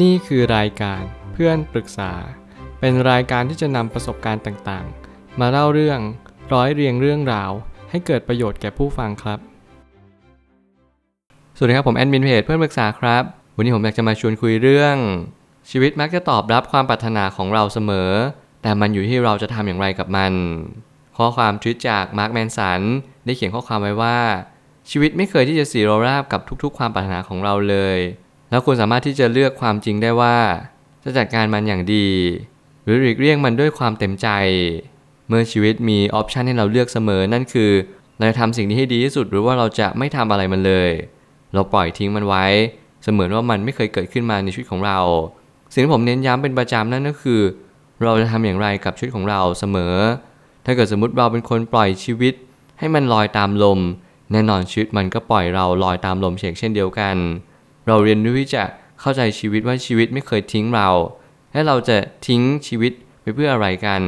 นี่คือรายการเพื่อนปรึกษา เป็นรายการที่จะนำประสบการณ์ต่างๆ มาเล่าเรื่องร้อยเรียงเรื่องราว ให้เกิดประโยชน์แก่ผู้ฟังครับ สวัสดีครับผมแอดมินเพจเพื่อนปรึกษาครับ วันนี้ผมอยากจะมาชวนคุยเรื่อง ชีวิตมักจะตอบรับความปรารถนาของเราเสมอ แต่มันอยู่ที่เราจะทำอย่างไรกับมัน ข้อความทวิตจากมาร์คแมนสันได้เขียนข้อความไว้ว่า ชีวิตไม่เคยที่จะสีโรราบกับทุก ๆ ความปรารถนาของเราเลย แล้วคุณสามารถที่จะเลือกความจริงได้ว่า จะจัดการมันอย่างดี หรือหลีกเลี่ยงมันด้วยความเต็มใจ เมื่อชีวิตมีออปชันให้เราเลือกเสมอนั่นคือเราจะทำสิ่งนี้ให้ดีที่สุดหรือว่าเราจะไม่ทำอะไรมันเลย เราปล่อยทิ้งมันไว้ เสมือนว่ามันไม่เคยเกิดขึ้นมาในชีวิตของเรา สิ่งที่ผมเน้นย้ำเป็นประจำนั่นก็คือ เราจะทำอย่างไรกับชีวิตของเราเสมอ ถ้าเกิดสมมติเราเป็นคนปล่อยชีวิต ให้มันลอยตามลม แน่นอนชีวิตมันก็ปล่อยเราลอยตามลมเฉกเช่นเดียวกัน เราเรียนรู้ที่จะเข้าใจชีวิตว่าชีวิตไม่เคยทิ้งเรา และเราจะทิ้งชีวิตไปเพื่ออะไรกัน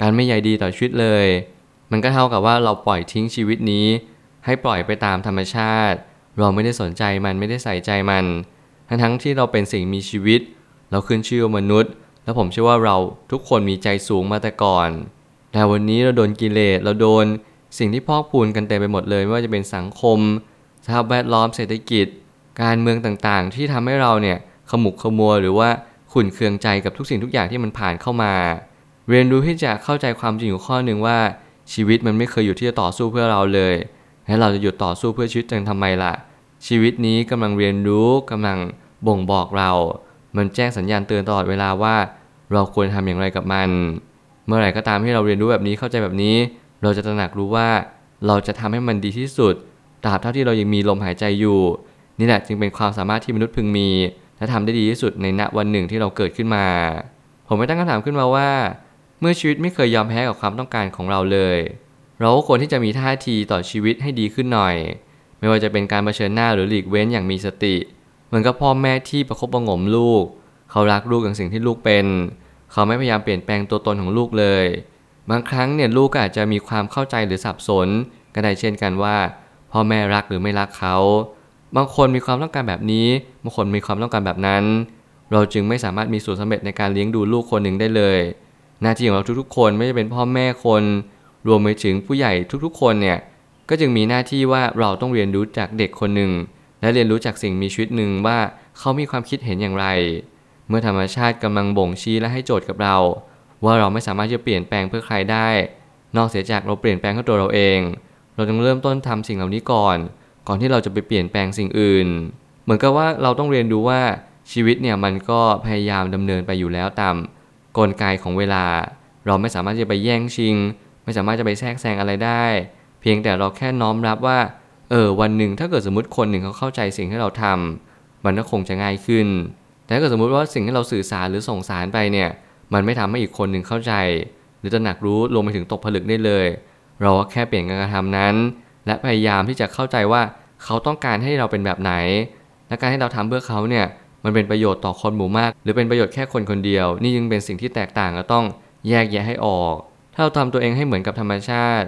การไม่ใยดีต่อชีวิตเลย มันก็เท่ากับว่าเราปล่อยทิ้งชีวิตนี้ ให้ปล่อยไปตามธรรมชาติ เราไม่ได้สนใจมันไม่ได้ใส่ใจมัน ทั้งทั้งที่เราเป็นสิ่งมีชีวิต เราขึ้นชื่อว่ามนุษย์ แล้วผมเชื่อว่าเราทุกคนมีใจสูงมาแต่ก่อน แต่วันนี้เราโดนกิเลสเราโดนสิ่งที่พอกพูนกันเต็มไปหมดเลย ไม่ว่าจะเป็นสังคมสภาพแวดล้อมเศรษฐกิจ การเมืองต่างๆ ที่ทำให้เราเนี่ยขมุกขมัวหรือว่าขุ่นเคืองใจกับทุกสิ่งทุกอย่างที่มันผ่านเข้ามา เรียนรู้ที่จะเข้าใจความจริงอยู่ข้อหนึ่งว่าชีวิตมันไม่เคยอยู่ที่จะต่อสู้เพื่อเราเลยและเราจะหยุดต่อสู้เพื่อชีวิตจังทำไมล่ะ ชีวิตนี้กำลังเรียนรู้กำลังบ่งบอกเรา มันแจ้งสัญญาณเตือนตลอดเวลาว่า เราควรทำอย่างไรกับมัน เมื่อไหร่ก็ตามที่เราเรียนรู้แบบนี้เข้าใจแบบนี้ เราจะตระหนักรู้ว่า เราจะทำให้มันดีที่สุดตราบเท่าที่เรายังมีลมหายใจอยู่ นี่แหละจึงเป็นความสามารถที่มนุษย์พึงมี และทำได้ดีที่สุดในณวันหนึ่งที่เราเกิดขึ้นมา ผมไม่ตั้งคำถามขึ้นมาว่า เมื่อชีวิตไม่เคยยอมแพ้กับความต้องการของเราเลย เราก็ควรที่จะมีท่าทีต่อชีวิตให้ดีขึ้นหน่อย ไม่ว่าจะเป็นการเผชิญหน้าหรือหลีกเว้นอย่างมีสติ เหมือนกับพ่อแม่ที่ประคบประงมลูก เขารักลูกอย่างสิ่งที่ลูกเป็น เขาไม่พยายามเปลี่ยนแปลงตัวตนของลูกเลย บางครั้งเนี่ยลูกก็อาจจะมีความเข้าใจหรือสับสนก็ได้เช่นกันว่า พ่อแม่รักหรือไม่รักเขา บางคนมีความต้องการแบบนี้ บางคนมีความต้องการแบบนั้น เราจึงไม่สามารถมีส่วนสำเร็จในการเลี้ยงดูลูกคนหนึ่งได้เลย หน้าที่ของเราทุกๆ คนไม่ว่าจะเป็นพ่อแม่คน รวมไปถึงผู้ใหญ่ทุกๆ คนเนี่ย ก็จึงมีหน้าที่ว่าเราต้องเรียนรู้จากเด็กคนหนึ่ง และเรียนรู้จากสิ่งมีชีวิตหนึ่งว่าเขามีความคิดเห็นอย่างไร เมื่อธรรมชาติกำลังบ่งชี้และให้โจทย์กับเรา ว่าเราไม่สามารถจะเปลี่ยนแปลงเพื่อใครได้ นอกเสียจากเราเปลี่ยนแปลงแค่ตัวเราเอง เราต้องเริ่มต้นทำสิ่งเหล่านี้ก่อน ก่อนที่เราจะไปเปลี่ยนแปลงสิ่งอื่น เหมือนกับว่าเราต้องเรียนรู้ว่าชีวิตเนี่ยมันก็พยายามดำเนินไปอยู่แล้วตามกลไกของเวลา เราไม่สามารถจะไปแย่งชิง ไม่สามารถจะไปแทรกแซงอะไรได้ เพียงแต่เราแค่น้อมรับว่าเออวันหนึ่งถ้าเกิดสมมติคนหนึ่งเขาเข้าใจสิ่งที่เราทำมันก็คงจะง่ายขึ้น แต่ถ้าเกิดสมมติว่าสิ่งที่เราสื่อสารหรือส่งสารไปเนี่ย มันไม่ทำให้อีกคนหนึ่งเข้าใจ หรือตระหนักรู้ลงไปถึงตกผลึกได้เลย เราก็แค่เปลี่ยนการกระทำนั้น และพยายามที่จะเข้าใจว่าเขาต้องการให้เราเป็นแบบไหน และการให้เราทำเพื่อเขาเนี่ยมันเป็นประโยชน์ต่อคนหมู่มาก หรือเป็นประโยชน์แค่คนคนเดียว นี่ยังเป็นสิ่งที่แตกต่างก็ต้องแยกแยะให้ออก ถ้าเราทำตัวเองให้เหมือนกับธรรมชาติ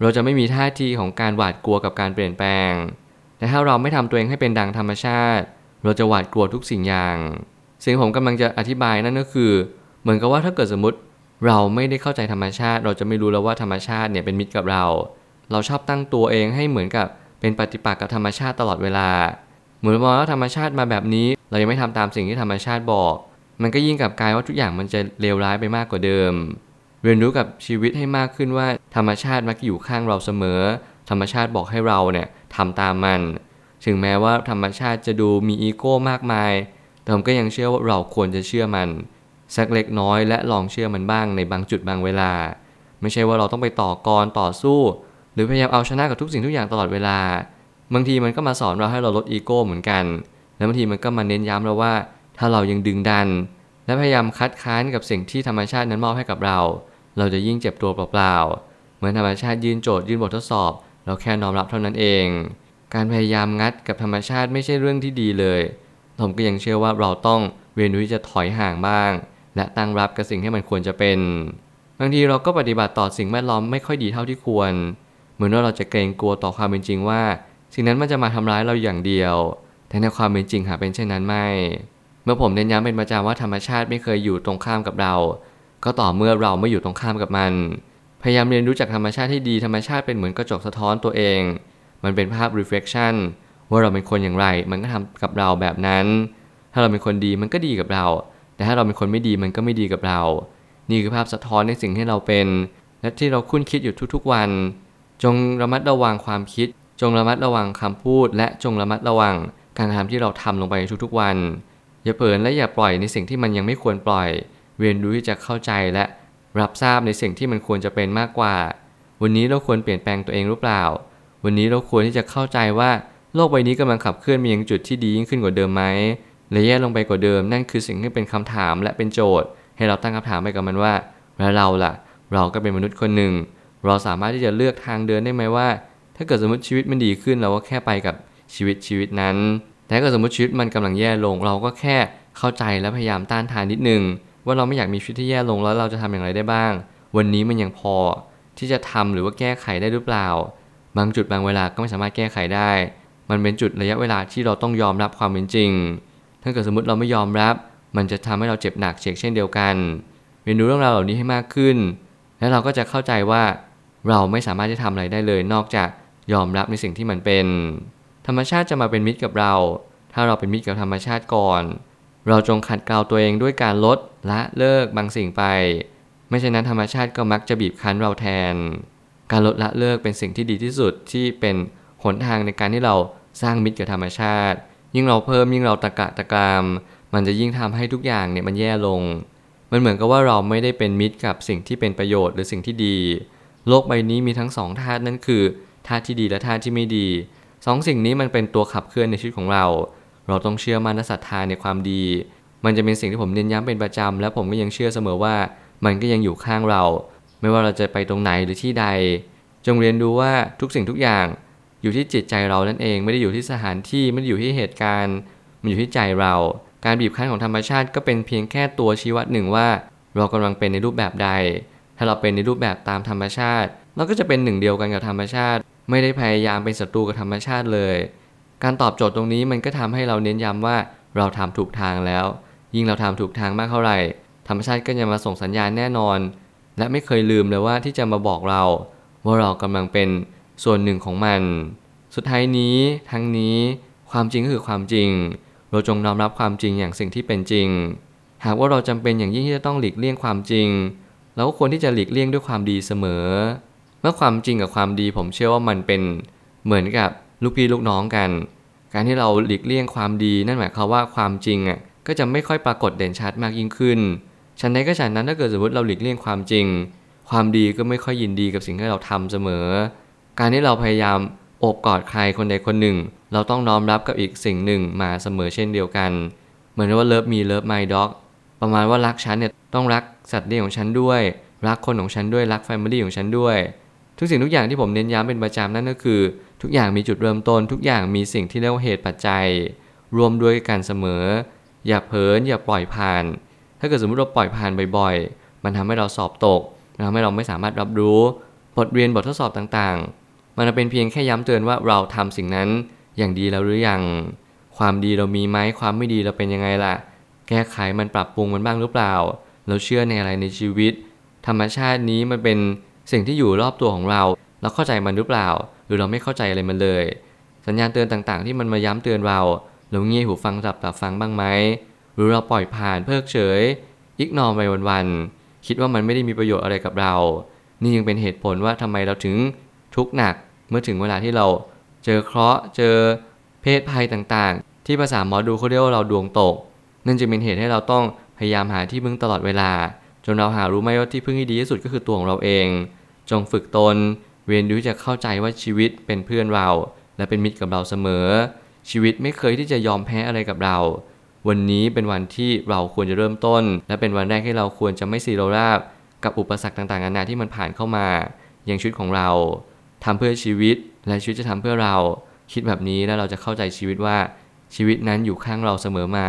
เราจะไม่มีท่าทีของการหวาดกลัวกับการเปลี่ยนแปลง แต่ถ้าเราไม่ทำตัวเองให้เป็นดังธรรมชาติ เราจะหวาดกลัวทุกสิ่งอย่าง สิ่งผมกำลังจะอธิบายนั่นก็คือ เหมือนกับว่าถ้าเกิดสมมติ เราไม่ได้เข้าใจธรรมชาติ เราจะไม่รู้แล้วว่าธรรมชาติเนี่ยเป็นมิตรกับเรา เราชอบตั้งตัวเองให้เหมือนกับเป็นปฏิปักษ์กับธรรมชาติตลอดเวลา เหมือนมองว่าธรรมชาติมาแบบนี้ เรายังไม่ทำตามสิ่งที่ธรรมชาติบอก มันก็ยิ่งกับกลายว่าทุกอย่างมันจะเลวร้ายไปมากกว่าเดิม เรียนรู้กับชีวิตให้มากขึ้นว่าธรรมชาติมักอยู่ข้างเราเสมอ ธรรมชาติบอกให้เราเนี่ยทำตามมัน ถึงแม้ว่าธรรมชาติจะดูมีอีโก้มากมาย แต่ผมก็ยังเชื่อว่าเราควรจะเชื่อมัน สักเล็กน้อยและลองเชื่อมันบ้างในบางจุดบางเวลา ไม่ใช่ว่าเราต้องไปต่อกรต่อสู้ หรือพยายามเอาชนะกับทุกสิ่งทุกอย่างตลอดเวลา บางทีมันก็มาสอนเราให้เราลดอีโก้เหมือนกัน แล้วบางทีมันก็มาเน้นย้ำเราว่า ถ้าเรายังดึงดัน และพยายามคัดค้านกับสิ่งที่ธรรมชาตินั้นมอบให้กับเรา เราจะยิ่งเจ็บตัวเปล่าๆ เหมือนธรรมชาติยื่นโจทย์ยื่นบททดสอบ เราแค่น้อมรับเท่านั้นเอง การพยายามงัดกับธรรมชาติไม่ใช่เรื่องที่ดีเลย ผมก็ยังเชื่อว่าเราต้องเรียนรู้ที่จะถอยห่างบ้าง และตั้งรับกับสิ่งที่มันควรจะเป็น บางทีเราก็ปฏิบัติต่อสิ่งแวดล้อมไม่ค่อยดีเท่าที่ควร เหมือนว่าเราจะเกรงกลัวต่อความเป็นจริงว่า สิ่งนั้นมันจะมาทำร้ายเราอย่างเดียว แต่ในความเป็นจริงหาเป็นเช่นนั้นไม่ เมื่อผมเน้นย้ำเป็นประจำว่าธรรมชาติไม่เคยอยู่ตรงข้ามกับเรา ก็ต่อเมื่อเราไม่อยู่ตรงข้ามกับมัน พยายามเรียนรู้จากธรรมชาติให้ดีธรรมชาติเป็นเหมือนกระจกสะท้อนตัวเอง มันเป็นภาพ reflection ว่าเราเป็นคนอย่างไร มันก็ทำกับเราแบบนั้น ถ้าเราเป็นคนดีมันก็ดีกับเรา แต่ถ้าเราเป็นคนไม่ดีมันก็ไม่ดีกับเรา นี่คือภาพสะท้อนในสิ่งที่เราเป็น และที่เราคุ้นคิดอยู่ทุกๆวัน จงระมัดระวังความคิด จงระมัดระวังคำพูด และจงระมัดระวังการทำที่เราทำลงไปทุกๆวัน อย่าเผลอและอย่าปล่อยในสิ่งที่มันยังไม่ควรปล่อย เรียนรู้ที่จะเข้าใจและรับทราบในสิ่งที่มันควรจะเป็นมากกว่า วันนี้เราควรเปลี่ยนแปลงตัวเองหรือเปล่า วันนี้เราควรที่จะเข้าใจว่าโลกใบนี้กำลังขับเคลื่อนไปยังจุดที่ดียิ่งขึ้นกว่าเดิมไหมและแย่ลงไปกว่าเดิม นั่นคือสิ่งที่เป็นคำถามและเป็นโจทย์ ให้เราตั้งคำถามไปกับมันว่า แล้วเราล่ะ เราก็เป็นมนุษย์คนหนึ่ง เราสามารถที่จะเลือกทางเดินได้ไหมว่า ถ้าเกิดสมมติชีวิตมันดีขึ้นเราก็แค่ไปกับชีวิตชีวิตนั้น แต่ถ้าเกิดสมมติชีวิตมันกำลังแย่ลง เราก็แค่เข้าใจและพยายามต้านทานนิดนึง ว่าเราไม่อยากมีชีวิตที่แย่ลงแล้วเราจะทำอย่างไรได้บ้าง วันนี้มันยังพอที่จะทำหรือว่าแก้ไขได้หรือเปล่า บางจุดบางเวลาก็ไม่สามารถแก้ไขได้ มันเป็นจุดระยะเวลาที่เราต้องยอมรับความเป็นจริง ถ้าเกิดสมมติเราไม่ยอมรับ มันจะทำให้เราเจ็บหนักเชกเช่นเดียวกัน เรียนรู้เรื่องราวเหล่านี้ให้มากขึ้น แล้วเราก็จะเข้าใจว่า เราไม่สามารถจะทำอะไรได้เลย นอกจากยอมรับในสิ่งที่มันเป็น ธรรมชาติจะมาเป็นมิตรกับเรา ถ้าเราเป็นมิตรกับธรรมชาติก่อน เราจงขัดเกลาตัวเองด้วยการลดละเลิกบางสิ่งไป ไม่เช่นนั้นธรรมชาติก็มักจะบีบคั้นเราแทน การลดละเลิกเป็นสิ่งที่ดีที่สุดที่เป็นหนทางในการที่เราสร้างมิตรกับธรรมชาติ ยิ่งเราเพิ่มยิ่งเราตะกะตะกรามมันจะยิ่งทำให้ทุกอย่างเนี่ยมันแย่ลง มันเหมือนกับว่าเราไม่ได้เป็นมิตรกับสิ่งที่เป็นประโยชน์หรือสิ่งที่ดี โลกใบนี้มีทั้งสองธาตุนั่นคือธาตุที่ดีและธาตุที่ไม่ดีสองสิ่งนี้มันเป็นตัวขับเคลื่อนในชีวิตของเรา เราต้องเชื่อมั่นและศรัทธาในความดี มันจะเป็นสิ่งที่ผมเน้นย้ำเป็นประจำและผมก็ยังเชื่อเสมอว่ามันก็ยังอยู่ข้างเรา ไม่ว่าเราจะไปตรงไหนหรือที่ใด จงเรียนรู้ว่าทุกสิ่งทุกอย่าง อยู่ที่จิตใจเรานั่นเองไม่ได้อยู่ที่สถานที่ไม่ได้อยู่ที่เหตุการณ์ มันอยู่ที่ใจเรา การบีบคั้นของธรรมชาติก็เป็นเพียงแค่ตัวชี้วัดหนึ่งว่า เรากำลังเป็นในรูปแบบใด ถ้าเราเป็นในรูปแบบตามธรรมชาติ เราก็จะเป็นหนึ่งเดียวกันกับธรรมชาติ ไม่ได้พยายามเป็นศัตรูกับธรรมชาติเลย การตอบโจทย์ตรงนี้มันก็ทำให้เราเน้นย้ำว่าเราทำถูกทางแล้ว ยิ่งเราทำถูกทางมากเท่าไหร่ ธรรมชาติก็จะมาส่งสัญญาณแน่นอน และไม่เคยลืมเลยว่าที่จะมาบอกเรา ว่าเรากำลังเป็นส่วนหนึ่งของมัน สุดท้ายนี้ทั้งนี้ความจริงก็คือความจริง เราจงยอมรับความจริงอย่างสิ่งที่เป็นจริง หากว่าเราจำเป็นอย่างยิ่งที่จะต้องหลีกเลี่ยงความจริง เราก็ควรที่จะหลีกเลี่ยงด้วยความดีเสมอ เมื่อความจริงกับความดีผมเชื่อว่ามันเป็นเหมือนกับลูกพี่ลูกน้องกัน การที่เราหลีกเลี่ยงความดีนั่นหมายความว่าความจริงอะก็จะไม่ค่อยปรากฏเด่นชัดมากยิ่งขึ้นฉันใดก็ฉันนั้นถ้าเกิดสมมติเราหลีกเลี่ยงความจริง ความดีก็ไม่ค่อยยินดีกับสิ่งที่เราทำเสมอ การที่เราพยายามโอบกอดใครคนใดคนหนึ่ง เราต้องน้อมรับกับอีกสิ่งหนึ่งมาเสมอเช่นเดียวกัน เหมือนว่า love me love my dog ประมาณว่ารักฉันเนี่ยต้องรักสัตว์เลี้ยงของฉันด้วย รักคนของฉันด้วยรัก family ของฉันด้วย ทุกสิ่งทุกอย่างที่ผมเน้นย้ำเป็นประจำนั่นก็คือ ทุกอย่างมีจุดเริ่มต้น ทุกอย่างมีสิ่งที่เรียกว่าเหตุปัจจัย รวมด้วยกันเสมอ อย่าเพ้ออย่าปล่อยผ่าน ถ้าเกิดสมมติเราปล่อยผ่านบ่อยๆ มันทำให้เราสอบตกมันทำให้เราไม่สามารถรับรู้บทเรียนบททดสอบต่างๆ มันเป็นเพียงแค่ย้ำเตือนว่าเราทำสิ่งนั้นอย่างดีแล้วหรือยัง ความดีเรามีไหมความไม่ดีเราเป็นยังไงล่ะ แก้ไขมันปรับปรุงมันบ้างหรือเปล่า เราเชื่อในอะไรในชีวิต ธรรมชาตินี้มันเป็นสิ่งที่อยู่รอบตัวของเรา เราเข้าใจมันหรือเปล่า หรือเราไม่เข้าใจอะไรมันเลย สัญญาณเตือนต่างๆ ที่มันมาย้ำเตือนเราเราเงี่ยหูฟังจับตาฟังบ้างไหมหรือเราปล่อยผ่านเพิกเฉยอิกนอมไปวันๆคิดว่ามันไม่ได้มีประโยชน์อะไรกับเรา นี่ยังเป็นเหตุผลว่าทำไมเราถึงทุกข์หนักเมื่อถึงเวลาที่เราเจอเคราะห์เจอเพศภัยต่างๆ ที่ภาษาหมอดูเขาเรียกว่าเราดวงตก นั่นจะเป็นเหตุให้เราต้องพยายามหาที่พึ่งตลอดเวลา จนเราหารู้ไหมว่าที่พึ่งที่ดีที่สุดก็คือตัวของเราเอง จงฝึกตน เรียนรู้จะเข้าใจว่าชีวิตเป็นเพื่อนเรา และเป็นมิตรกับเราเสมอ ชีวิตไม่เคยที่จะยอมแพ้อะไรกับเรา วันนี้เป็นวันที่เราควรจะเริ่มต้น และเป็นวันแรกที่เราควรจะไม่ซีโรราบ กับอุปสรรคต่างๆนานาที่มันผ่านเข้ามา อย่างชีวิตของเราทำเพื่อชีวิตและชีวิตจะทำเพื่อเรา คิดแบบนี้แล้วเราจะเข้าใจชีวิตว่าชีวิตนั้นอยู่ข้างเราเสมอมา